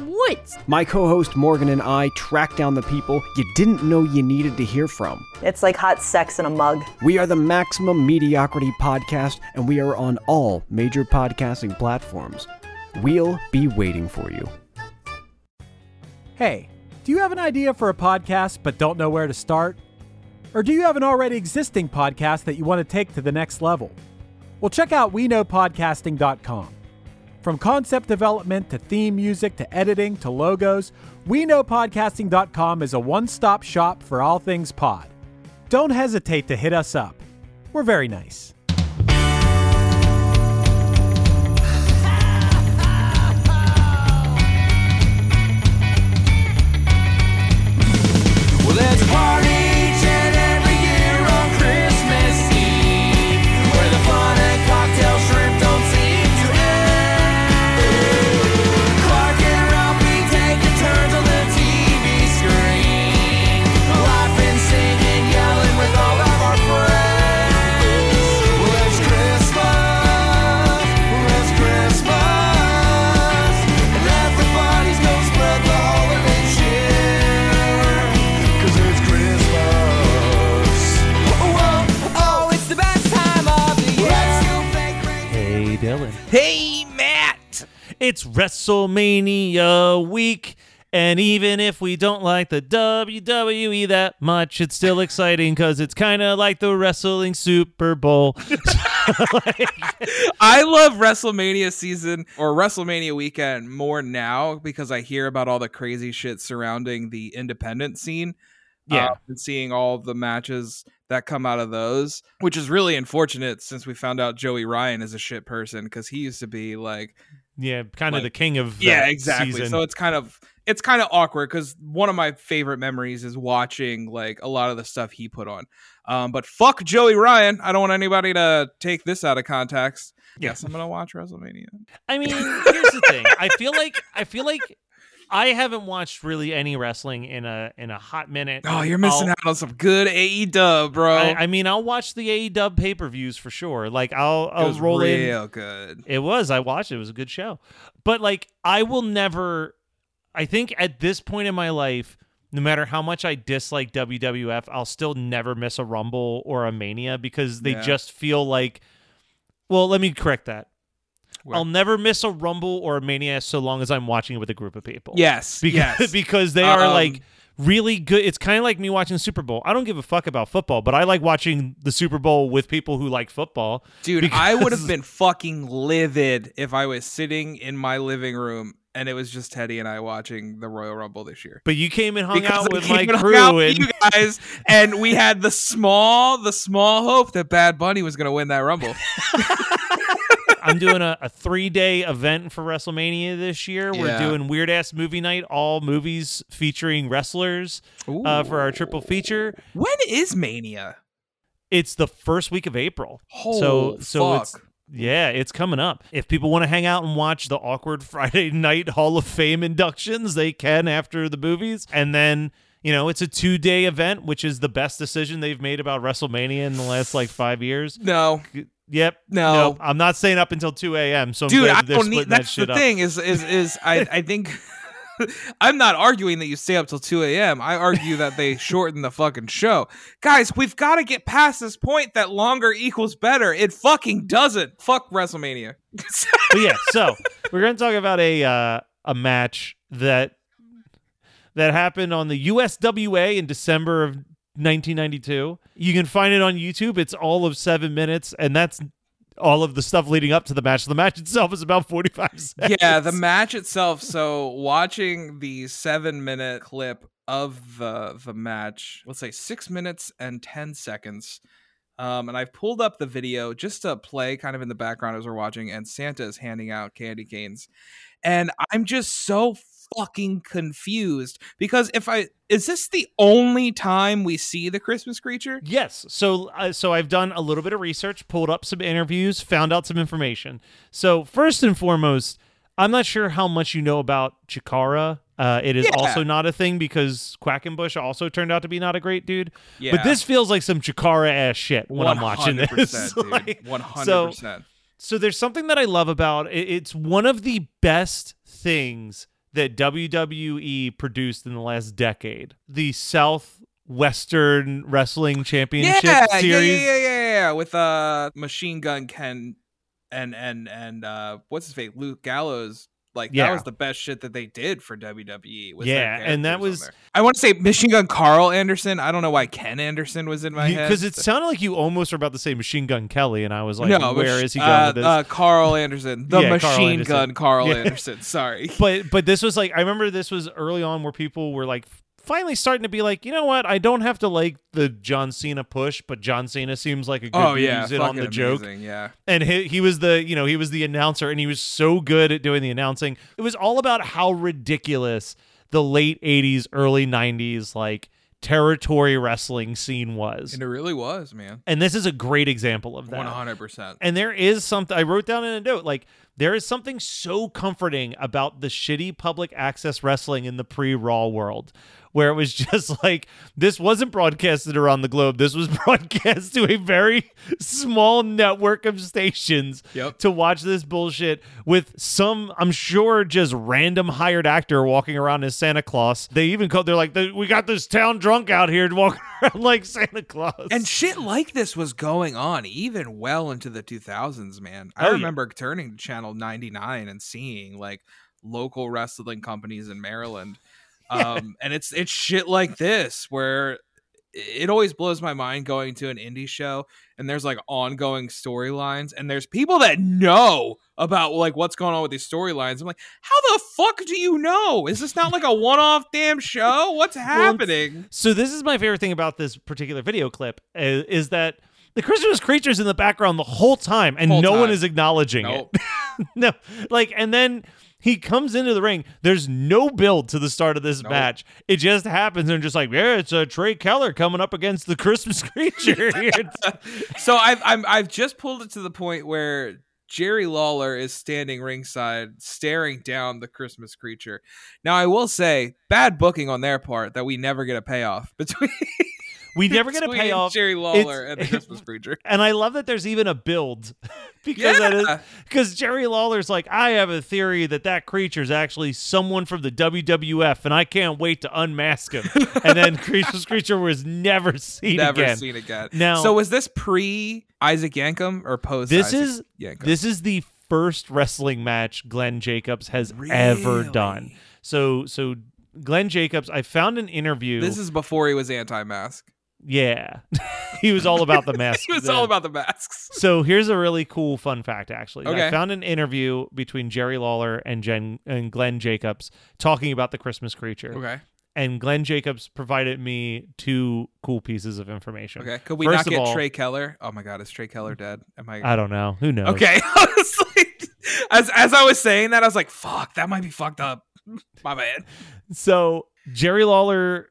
woods? My co host Morgan and I track down the people you didn't know you needed to hear from. It's like hot sex in a mug. We are the Maximum Mediocrity Podcast, and we are on all major podcasting platforms. We'll be waiting for you. Hey, do you have an idea for a podcast but don't know where to start? Or do you have an already existing podcast that you want to take to the next level? Well, check out WeKnowPodcasting.com. From concept development to theme music to editing to logos, WeKnowPodcasting.com is a one stop shop for all things pod. Don't hesitate to hit us up. We're very nice. It's WrestleMania week. And even if we don't like the WWE that much, it's still exciting because it's kind of like the wrestling Super Bowl. I love WrestleMania season or WrestleMania weekend more now because I hear about all the crazy shit surrounding the independent scene. Yeah. uh, and seeing all the matches that come out of those, which is really unfortunate since we found out Joey Ryan is a shit person because he used to be like yeah, kind of Like- the king of yeah exactly. season. so it's kind of it's kind of awkward because one of my favorite memories is watching like a lot of the stuff he put on. Um but fuck joey ryan. I don't want anybody to take this out of context. Yes i'm gonna watch wrestlemania. I mean, here's the thing. I feel like I feel like I haven't watched really any wrestling in a in a hot minute. oh you're missing I'll- out on some good ae dub bro I, I mean, I'll watch the AEW pay per views for sure. Like, I'll it I'll was roll in. real good It was. I watched it. It was a good show. But like I will never I think at this point in my life, no matter how much I dislike WWF, I'll still never miss a Rumble or a Mania because they Yeah. just feel like well, let me correct that. Where- I'll never miss a Rumble or a Mania so long as I'm watching it with a group of people. yes Because, yes because they are Um, like really good. It's kind of like me watching the Super Bowl. I don't give a fuck about football, but I like watching the Super Bowl with people who like football. Dude, I would have been fucking livid if I was sitting in my living room and it was just Teddy and I watching the Royal Rumble this year. But you came and hung Because out with my crew and you guys, and we had the small, the small hope that Bad Bunny was going to win that Rumble. I'm doing a, a three day event for WrestleMania this year. We're Yeah. doing weird ass movie night, all movies featuring wrestlers uh, for our triple feature. when is Mania? It's the first week of April. Oh, so so fuck. it's yeah, it's coming up. If people want to hang out and watch the awkward Friday night Hall of Fame inductions, they can after the movies. And then, you know, it's a two day event, which is the best decision they've made about WrestleMania in the last like five years. No, Yep. No. I'm not staying up until 2 a.m. So I'm dude, I don't need. splitting that That's the up. thing. Is is is I I think. I'm not arguing that you stay up till 2 a.m. I argue that they shorten the fucking show. Guys, we've got to get past this point that longer equals better. It fucking doesn't. Fuck WrestleMania. but yeah, so we're gonna talk about a uh, a match that that happened on the USWA in December of 1992. You can find it on YouTube. It's all of seven minutes, and that's all of the stuff leading up to the match. The match itself is about 45 seconds. yeah, the match itself. So watching the seven minute clip of the the match, let's say six minutes and ten seconds. Um, and I've pulled up the video just to play kind of in the background as we're watching, and Santa is handing out candy canes. And I'm just so fucking confused because if I is this the only time we see the Christmas creature? Yes. So uh, so I've done a little bit of research, pulled up some interviews, found out some information. So first and foremost, I'm not sure how much you know about Chikara. Uh, it is Yeah. also not a thing because Quackenbush also turned out to be not a great dude. Yeah. But this feels like some Chikara ass shit when I'm watching this. 100%, Like, 100%. So, so there's something that I love about it. It's one of the best things that WWE produced in the last decade. The Southwestern Wrestling Championship yeah, Series. Yeah, yeah, yeah, yeah, yeah, with uh Machine Gun Ken and and and uh what's his face? Luke Gallows. Like Yeah. that was the best shit that they did for WWE. Yeah, and that was I want to say Machine Gun Karl Anderson. I don't know why Ken Anderson was in my head Because it sounded like you almost were about to say Machine Gun Kelly, and I was like, no, where Mach- is he going uh, with this? Uh, Karl Anderson, the Yeah, Karl Machine Anderson. Gun Karl Yeah. Anderson. Sorry, but but this was like I remember this was early on where people were like finally starting to be like, you know what? I don't have to like the John Cena push, but John Cena seems like a good oh yeah, use it on the joke. Yeah, And he, he was the you know he was the announcer, and he was so good at doing the announcing. It was all about how ridiculous the late '80s, early '90s like territory wrestling scene was. and it really was, man. And this is a great example of that. One hundred percent. And there is something I wrote down in a note like there is something so comforting about the shitty public access wrestling in the pre-Raw world where it was just like this wasn't broadcasted around the globe. This was broadcast to a very small network of stations Yep. to watch this bullshit with some I'm sure just random hired actor walking around as Santa Claus. They even called they're like we got this town drunk out here walking around like Santa Claus. And shit like this was going on even well into the 2000s, man. I Oh, yeah. remember turning to Channel 99 and seeing like local wrestling companies in Maryland. Um, and it's it's shit like this where it always blows my mind going to an indie show and there's like ongoing storylines and there's people that know about like what's going on with these storylines. I'm like, how the fuck do you know? Is this not like a one-off damn show? What's happening? So this is my favorite thing about this particular video clip is, is that the Christmas creature's in the background the whole time, and Whole no one is acknowledging Nope. it. no, like, and then he comes into the ring. There's no build to the start of this Nope. match. It just happens, and just like, yeah, it's uh, Trey Keller coming up against the Christmas creature. so I've I'm, I've just pulled it to the point where Jerry Lawler is standing ringside, staring down the Christmas creature. Now I will say, bad booking on their part that we never get a payoff between. We never get a payoff. Jerry Lawler It's- and the Christmas creature. And I love that there's even a build because that is because Jerry Lawler's like, I have a theory that that creature is actually someone from the WWF, and I can't wait to unmask him. and then Christmas creature was never seen Never again. seen again. Now, so was this pre Isaac Yankem or post? this Isaac is Yankem? this is the first wrestling match Glenn Jacobs has ever done. So so Glenn Jacobs, I found an interview. This is before he was anti-mask. Yeah, he was all about the masks. he was then. all about the masks. So here's a really cool fun fact. Actually, I found an interview between Jerry Lawler and Jen and Glenn Jacobs talking about the Christmas creature. Okay. And Glenn Jacobs provided me two cool pieces of information. Okay. Could we First not get all- Trey Keller? Oh my God, is Trey Keller dead? Am I? I don't know. Who knows? Okay. Like, as as I was saying that, I was like, "Fuck, that might be fucked up." My bad. So Jerry Lawler,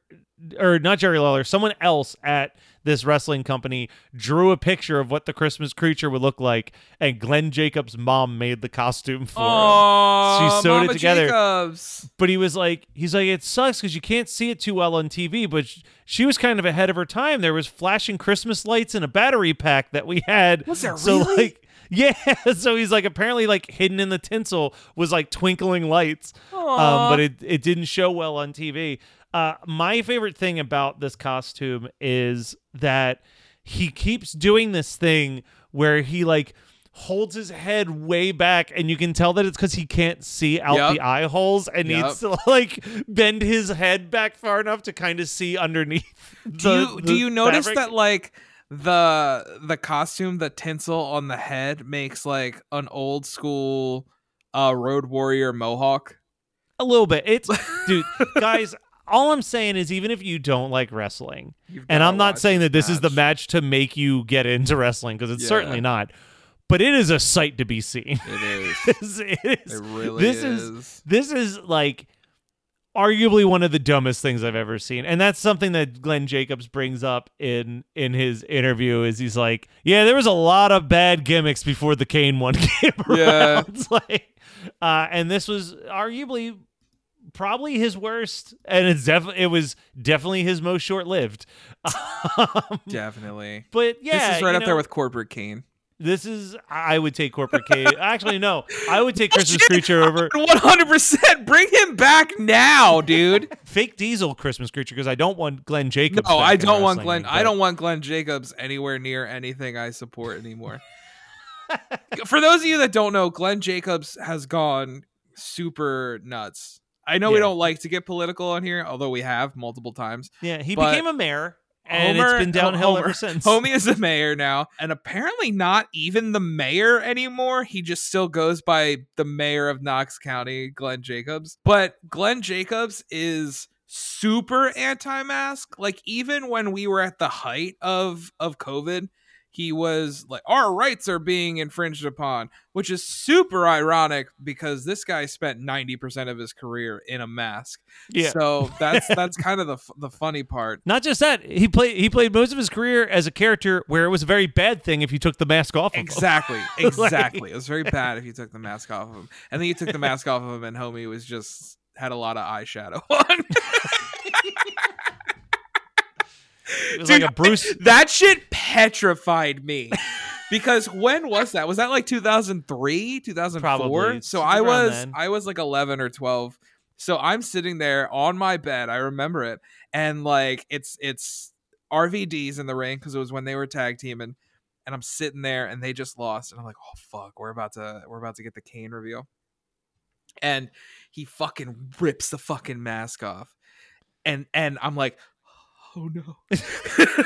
or not Jerry Lawler, someone else at this wrestling company drew a picture of what the Christmas creature would look like, and Glenn Jacobs' mom made the costume for him. Oh, She sewed it together. Jacobs. But he was like, he's like, it sucks because you can't see it too well on TV. But she was kind of ahead of her time. There was flashing Christmas lights in a battery pack that we had. Was there so really? like, yeah. So he's like, apparently, like hidden in the tinsel was like twinkling lights. Um, but it it didn't show well on TV. Uh, my favorite thing about this costume is that he keeps doing this thing where he like holds his head way back and you can tell that it's because he can't see out Yep. the eye holes and Yep. needs to like bend his head back far enough to kind of see underneath do the- you do you notice fabric. that like the the costume the tinsel on the head makes like an old school uh road warrior mohawk a little bit it's dude guys all i'm saying is even if you don't like wrestling and i'm not saying that this is the match to make you get into wrestling because it's Yeah. certainly not but it is a sight to be seen it is it is it really this is, is this is like arguably one of the dumbest things I've ever seen. And that's something that Glenn Jacobs brings up in in his interview is he's like, "Yeah, there was a lot of bad gimmicks before the Kane one came around." Yeah. It's like uh and this was arguably probably his worst and it's definitely it was definitely his most short-lived. Um, definitely. But yeah, this is right up there with corporate kane. This is I would take corporate Kane. Actually, no, I would take Christmas Creature over 100% bring him back now dude. Fake Diesel Christmas Creature because I don't want Glenn Jacobs. no i don't want glenn i don't want glenn jacobs anywhere near anything i support anymore. For those of you that don't know glenn jacobs has gone super nuts i know we don't like to get political on here although we have multiple times Yeah, he became a mayor, and Homer- it's been downhill Homer- ever since. Homie is the mayor now, and apparently not even the mayor anymore. He just still goes by the mayor of Knox County, Glenn Jacobs. But Glenn Jacobs is super anti-mask. Like even when we were at the height of of COVID, he was like, "Our rights are being infringed upon," which is super ironic because this guy spent ninety percent of his career in a mask. Yeah. So that's that's kind of the the funny part. Not just that, he played he played most of his career as a character where it was a very bad thing if you took the mask off of him. Exactly, Like- exactly. it was very bad if you took the mask off of him, and then you took the mask off of him, and homie was just had a lot of eyeshadow on. It was like a Bruce. that shit petrified me. Because when was that? Was that like 2003, 2004? Probably. So I was then. I was like 11 or 12. So I'm sitting there on my bed. I remember it. And like it's it's RVD's in the ring because it was when they were tag teaming. And I'm sitting there and they just lost. And I'm like, oh fuck, we're about to we're about to get the Kane reveal. And he fucking rips the fucking mask off. And and I'm like, oh no.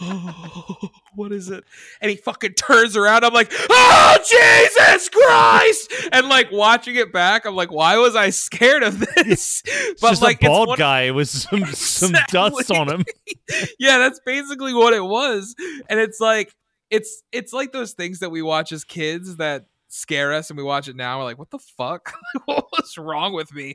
oh, what is it? And he fucking turns around. I'm like, oh Jesus Christ! And like watching it back, I'm like, why was I scared of this? It's just like, a bald guy with some some dust on him. yeah, that's basically what it was. And it's like it's it's like those things that we watch as kids that scare us and we watch it now we're like what the fuck what was wrong with me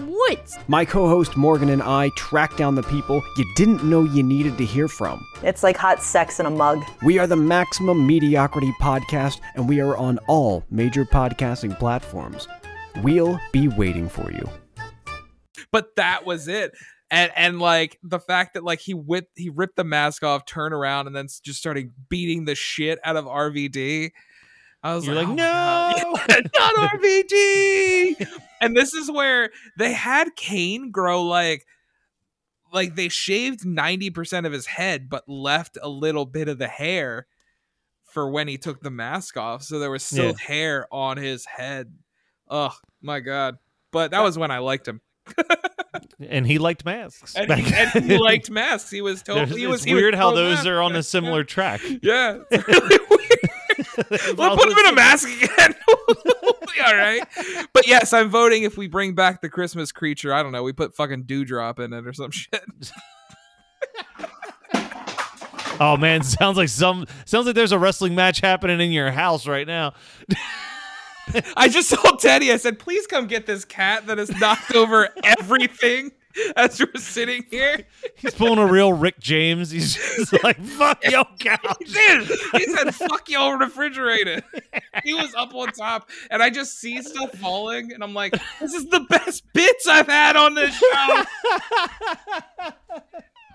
woods? My co host Morgan and I track down the people you didn't know you needed to hear from. It's like hot sex in a mug. We are the Maximum Mediocrity Podcast, and we are on all major podcasting platforms. We'll be waiting for you. but that was it and and like the fact that like he whipped he ripped the mask off turned around and then just started beating the shit out of rvd i was You're like, like, "Oh God, not rvd and this is where they had kane grow like like they shaved 90% of his head but left a little bit of the hair for when he took the mask off so there was still Yeah. hair on his head oh my god but that was when i liked him And he liked masks. and he, and he liked masks. He was There's- totally. He was it's he was weird how those are on a similar track. Yeah, it's really Let's put him in a mask again. all right. But yes, I'm voting if we bring back the Christmas creature. I don't know. We put fucking dewdrop in it or some shit. Oh man, sounds like some sounds like there's a wrestling match happening in your house right now. I just told Teddy, I said, please come get this cat that has knocked over everything as we're sitting here. He's pulling a real Rick James. He's just like, fuck yo couch. He did. He said, fuck your refrigerator. He was up on top, and I just see stuff falling, and I'm like, this is the best bits I've had on this show.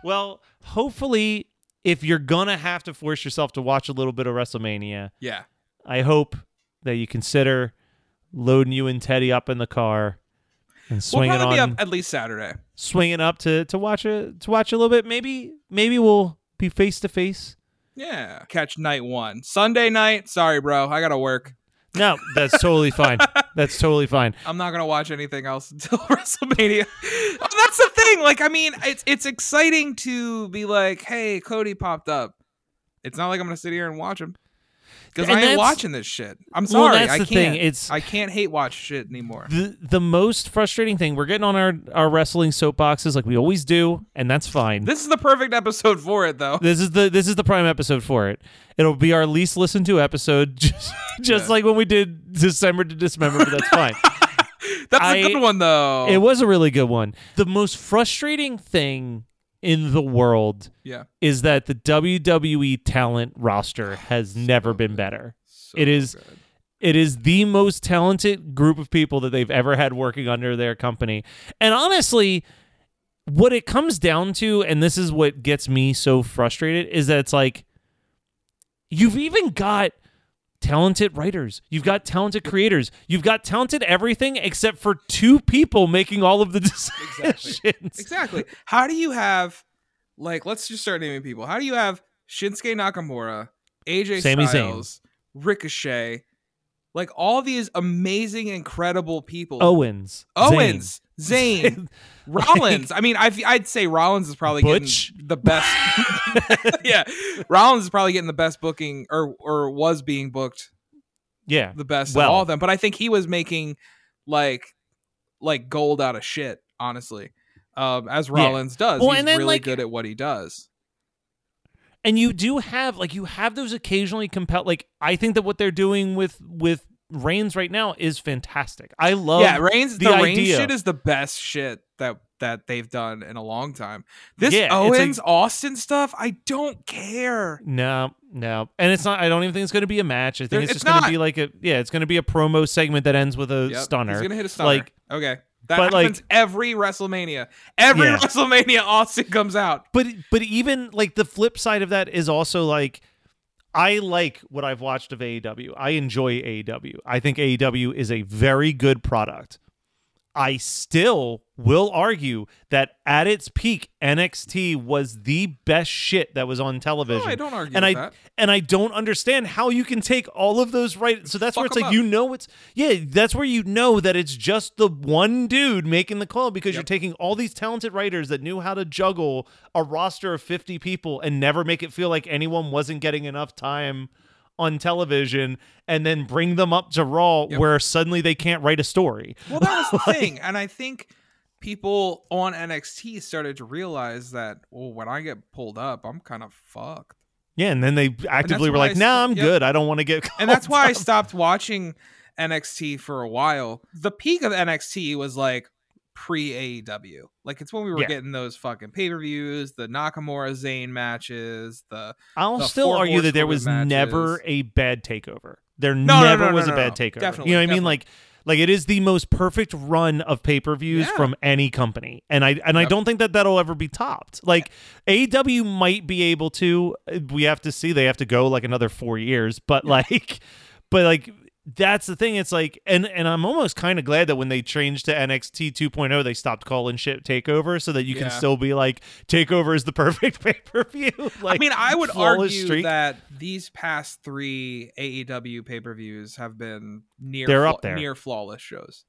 Well, hopefully, if you're gonna have to force yourself to watch a little bit of WrestleMania, Yeah. I hope that you consider loading you and Teddy up in the car and We'll probably on, be up at least Saturday. swinging up to to watch a to watch a little bit. Maybe maybe we'll be face to face. Yeah. Catch night one. Sunday night. Sorry, bro. I gotta work. No, that's totally fine. That's totally fine. I'm not gonna watch anything else until WrestleMania. That's the thing. Like, I mean, it's it's exciting to be like, hey, Cody popped up. It's not like I'm gonna sit here and watch him because I ain't watching this shit. I'm Well, sorry, that's I can't. thing, it's- I can't hate watch shit anymore. The the most frustrating thing, we're getting on our our wrestling soapboxes like we always do, and that's fine. This is the perfect episode for it, though. This is the this is the prime episode for it. It'll be our least listened to episode, just, just Yeah. like when we did December to Dismember, but that's fine. That's I- a good one, though. It was a really good one. The most frustrating thing in the world Yeah. is that the WWE talent roster has never been better. it is it is the most talented group of people that they've ever had working under their company. And honestly, what it comes down to and this is what gets me so frustrated is that it's like you've even got talented writers. You've got talented creators. You've got talented everything except for two people making all of the decisions. Exactly. How do you have, like, let's just start naming people. How do you have Shinsuke Nakamura, AJ Sami. Styles, Ricochet, like all these amazing, incredible people? Owens. Owens, Zayn. Zayn, Rollins. I mean, I've, I'd say Rollins is probably Butch? getting the best. yeah, Rollins is probably getting the best booking, or or was being booked Yeah. the best Well. of all of them. But I think he was making like like gold out of shit, honestly. Um, as Rollins does. Well, He's and then, really like- good at what he does. and you do have like you have those occasionally compel like I think that what they're doing with with Reigns right now is fantastic. I love yeah, Reigns the, the, Reigns idea. shit is the best shit that that they've done in a long time. This Yeah, Owens like- Austin stuff, I don't care. no, no, and it's not. I don't even think it's going to be a match. I think There- it's it's just going to be like a yeah. It's going to be a promo segment that ends with a Yep, stunner. He's gonna hit a stunner. Like, okay. That but, like- happens every WrestleMania. Every Yeah. WrestleMania Austin comes out. but but even like the flip side of that is also like I like what I've watched of AEW. I enjoy AEW. I think AEW is a very good product. I still will argue that at its peak, NXT was the best shit that was on television. I don't argue and I that. and I don't understand how you can take all of those right. So that's where it's like up. you know it's yeah. That's where you know that it's just the one dude making the call because you're taking all these talented writers that knew how to juggle a roster of 50 people and never make it feel like anyone wasn't getting enough time on television and then bring them up to Raw Yep. where suddenly they can't write a story. Well, that was the thing, and I think people on NXT started to realize that, well, when I get pulled up, I'm kind of fucked. Yeah, and then they actively were like, I "Nah, I'm yep. good. I don't want to get." And that's why I stopped watching NXT for a while. The peak of NXT was like pre AEW. Like it's when we were Yeah. getting those fucking pay per views, the Nakamura Zayn matches, the I'll the still argue that there was never a bad takeover. There No, never no, no, was a bad takeover. Definitely, you know what I mean? Like, like it is the most perfect run of pay per views Yeah. from any company, and I and I don't think that that'll ever be topped. Like AEW might be able to. Uh, we have to see. They have to go like another four years, but like, but like. That's the thing. It's like, and and I'm almost kind of glad that when they changed to NXT 2.0, they stopped calling shit Takeover, so that you can still be like, Takeover is the perfect pay per view. like, I mean, I would argue streak. that these past three AEW pay per views have been near They're flaw- up there. near flawless shows.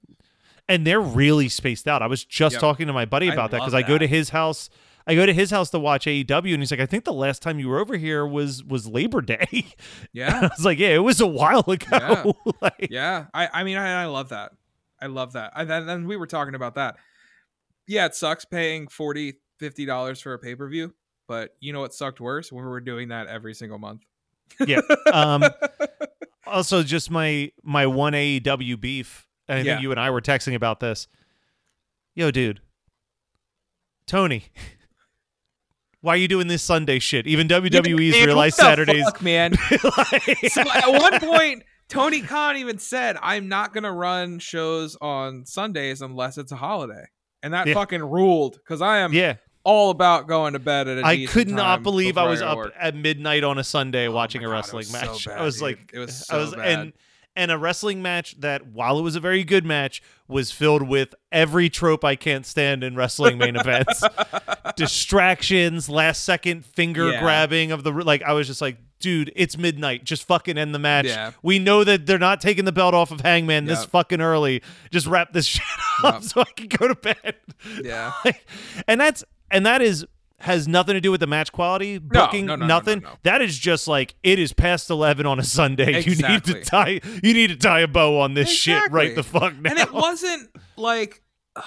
and they're really spaced out. I was just Yep. talking to my buddy I about that because I go to his house. I go to his house to watch AEW, and he's like, "I think the last time you were over here was was Labor Day." Yeah. I was like, "Yeah, it was a while ago." like, yeah i i mean i, I love that i love that I, then, we were talking about that yeah it sucks paying 40 50 dollars for a pay-per-view but you know what sucked worse when we were doing that every single month yeah. Um, also, just my my one AEW beef. And I Yeah. think you and I were texting about this. Yo, dude, Tony, why are you doing this Sunday shit? Even WWE's Man, realized Saturdays. fuck, man so at one point tony khan even said i'm not gonna run shows on sundays unless it's a holiday and that Yeah. fucking ruled because i am Yeah. all about going to bed at a I could not believe I was up at midnight on a Sunday oh watching a God, wrestling was so match. bad, I was dude. like, It was I was, so and bad. And a wrestling match that, while it was a very good match, was filled with every trope I can't stand in wrestling main events: distractions, last second finger Yeah. grabbing of the like. I was just like, dude, it's midnight. Just fucking end the match. Yeah. We know that they're not taking the belt off of Hangman this fucking early. Just wrap this shit up Yep. so I can go to bed. yeah and that's and that is has nothing to do with the match quality booking no, no, no, nothing. no, no. that is just like it is past 11 on a sunday. You need to tie you need to tie a bow on this shit right the fuck now and it wasn't like oh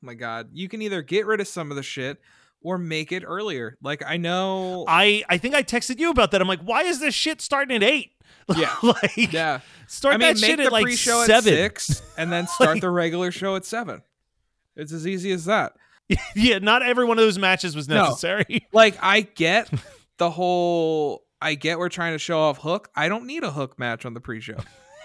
my god you can either get rid of some of the shit or make it earlier. Like i know i i think i texted you about that. I'm like why is this shit starting at 8 Yeah. like yeah. start i mean that shit the at like pre-show 7 at six and then start Like- the regular show at seven. It's as easy as that yeah not every one of those matches was No. necessary like i get the whole i get we're trying to show off hook i don't need a hook match on the pre-show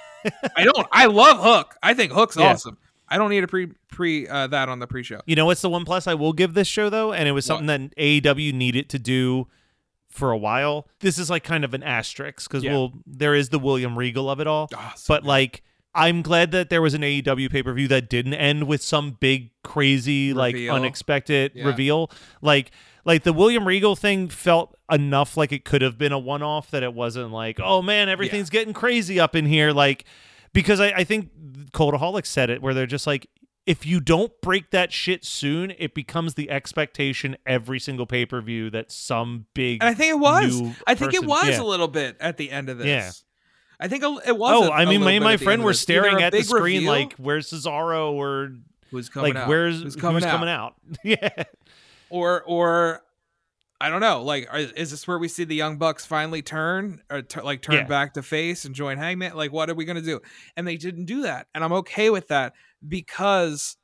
i don't i love hook i think hook's Yeah. awesome i don't need a pre pre uh, that on the pre-show You know what's the one plus I will give this show though, and it was something that AEW needed to do for a while. This is like kind of an asterisk because Yeah. well, there is the William Regal of it all. So but like, I'm glad that there was an AEW pay per view that didn't end with some big, crazy, like unexpected Yeah. reveal. Like, like the William Regal thing felt enough like it could have been a one off that it wasn't like, oh man, everything's getting crazy up in here. Like, because I, I think Coldaholics said it where they're just like, if you don't break that shit soon, it becomes the expectation every single pay per view that some big. And I think it was. I think it was yeah. a little bit at the end of this. I think it was. Oh, I mean, my, bit my friend were staring at the screen reveal- like, "Where's Cesaro?" or who's coming like, out? "Where's who's coming out? coming out?" yeah, Or or I don't know. Like, are- is this where we see the young bucks finally turn or t- like turn Yeah. back to face and join Hangman? Like, what are we gonna do? And they didn't do that, and I'm okay with that because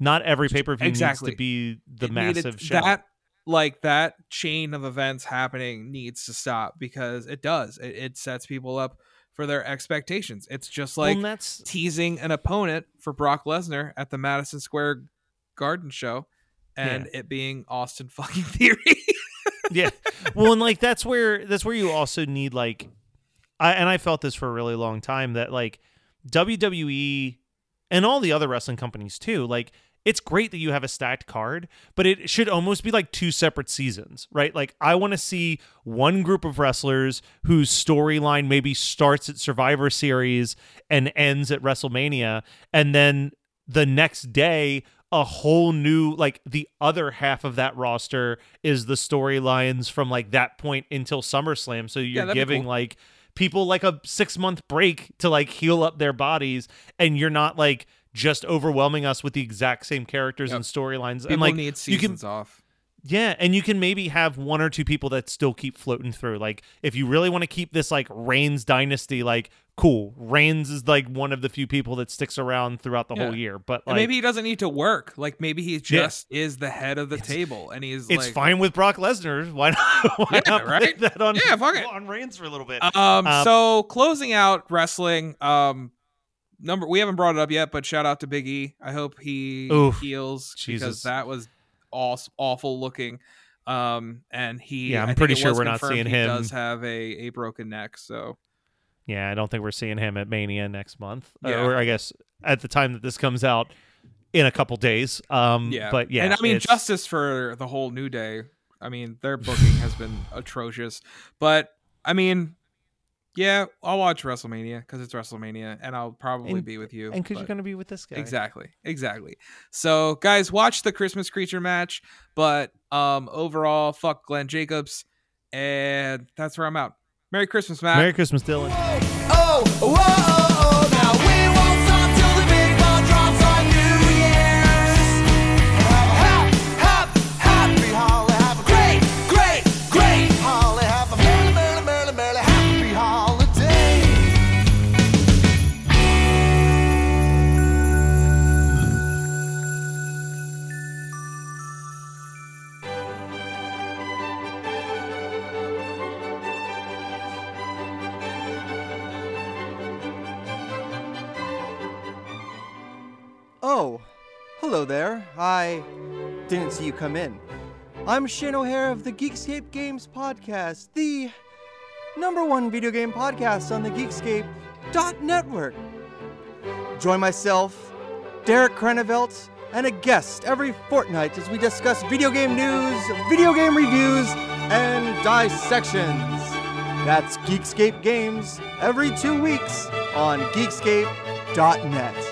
not every pay per view Exactly. needs to be the it massive show. That like that chain of events happening needs to stop because it does. It, it sets people up for their expectations. It's just like and that's teasing an opponent for Brock Lesnar at the Madison Square Garden show and it being Austin fucking Theory. yeah. Well, and like that's where that's where you also need like, I and I felt this for a really long time that like WWE and all the other wrestling companies too, like. It's great that you have a stacked card, but it should almost be like two separate seasons, right? Like, I want to see one group of wrestlers whose storyline maybe starts at Survivor Series and ends at WrestleMania, and then the next day a whole new like the other half of that roster is the storylines from like that point until SummerSlam. So you're that'd giving cool. like people like a six month break to like heal up their bodies, and you're not like just overwhelming us with the exact same characters Yep. and storylines. And like need you can off. yeah, and you can maybe have one or two people that still keep floating through. Like if you really want to keep this like Reigns dynasty, like cool. Reigns is like one of the few people that sticks around throughout the Yeah. whole year. But like maybe he doesn't need to work. Like maybe he just is the head of the table and he's it's like fine with Brock Lesnar. Why not? Why Yeah, not right? that on? Yeah, fuck it. on Reigns for a little bit. Um, Um, so closing out wrestling, um, number we haven't brought it up yet, but shout out to Big E. I hope he Oof, heals Jesus. because that was aw- awful looking. Um, and he, Yeah, I'm pretty sure we're not seeing he him. Does have a a broken neck, so Yeah, I don't think we're seeing him at Mania next month, Uh, Yeah. or I guess at the time that this comes out in a couple days. Um, yeah. but yeah, and I mean it's- justice for the whole New Day. I mean their booking has been atrocious, but I mean Yeah, I'll watch WrestleMania because it's WrestleMania, and I'll probably And- be with you. and because you're gonna be with this guy. Exactly. Exactly. So, guys, watch the Christmas creature match, but um overall, fuck Glenn Jacobs, and that's where I'm out. Merry Christmas, Matt. Merry Christmas, Dylan. Oh, whoa, oh, now see you come in. I'm Shane O'Hare of the Geekscape Games Podcast, the number one video game podcast on the Geekscape network. Join myself, Derek Krenevelt, and a guest every fortnight as we discuss video game news, video game reviews, and dissections. That's Geekscape Games every two weeks on Geekscape.net.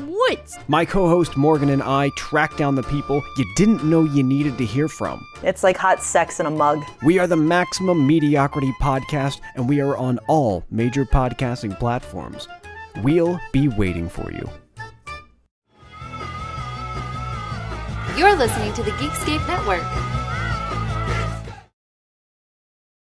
woods? My co host Morgan and I track down the people you didn't know you needed to hear from. It's like hot sex in a mug. We are the Maximum Mediocrity Podcast, and we are on all major podcasting platforms. We'll be waiting for you. You're listening to the Geekscape Network.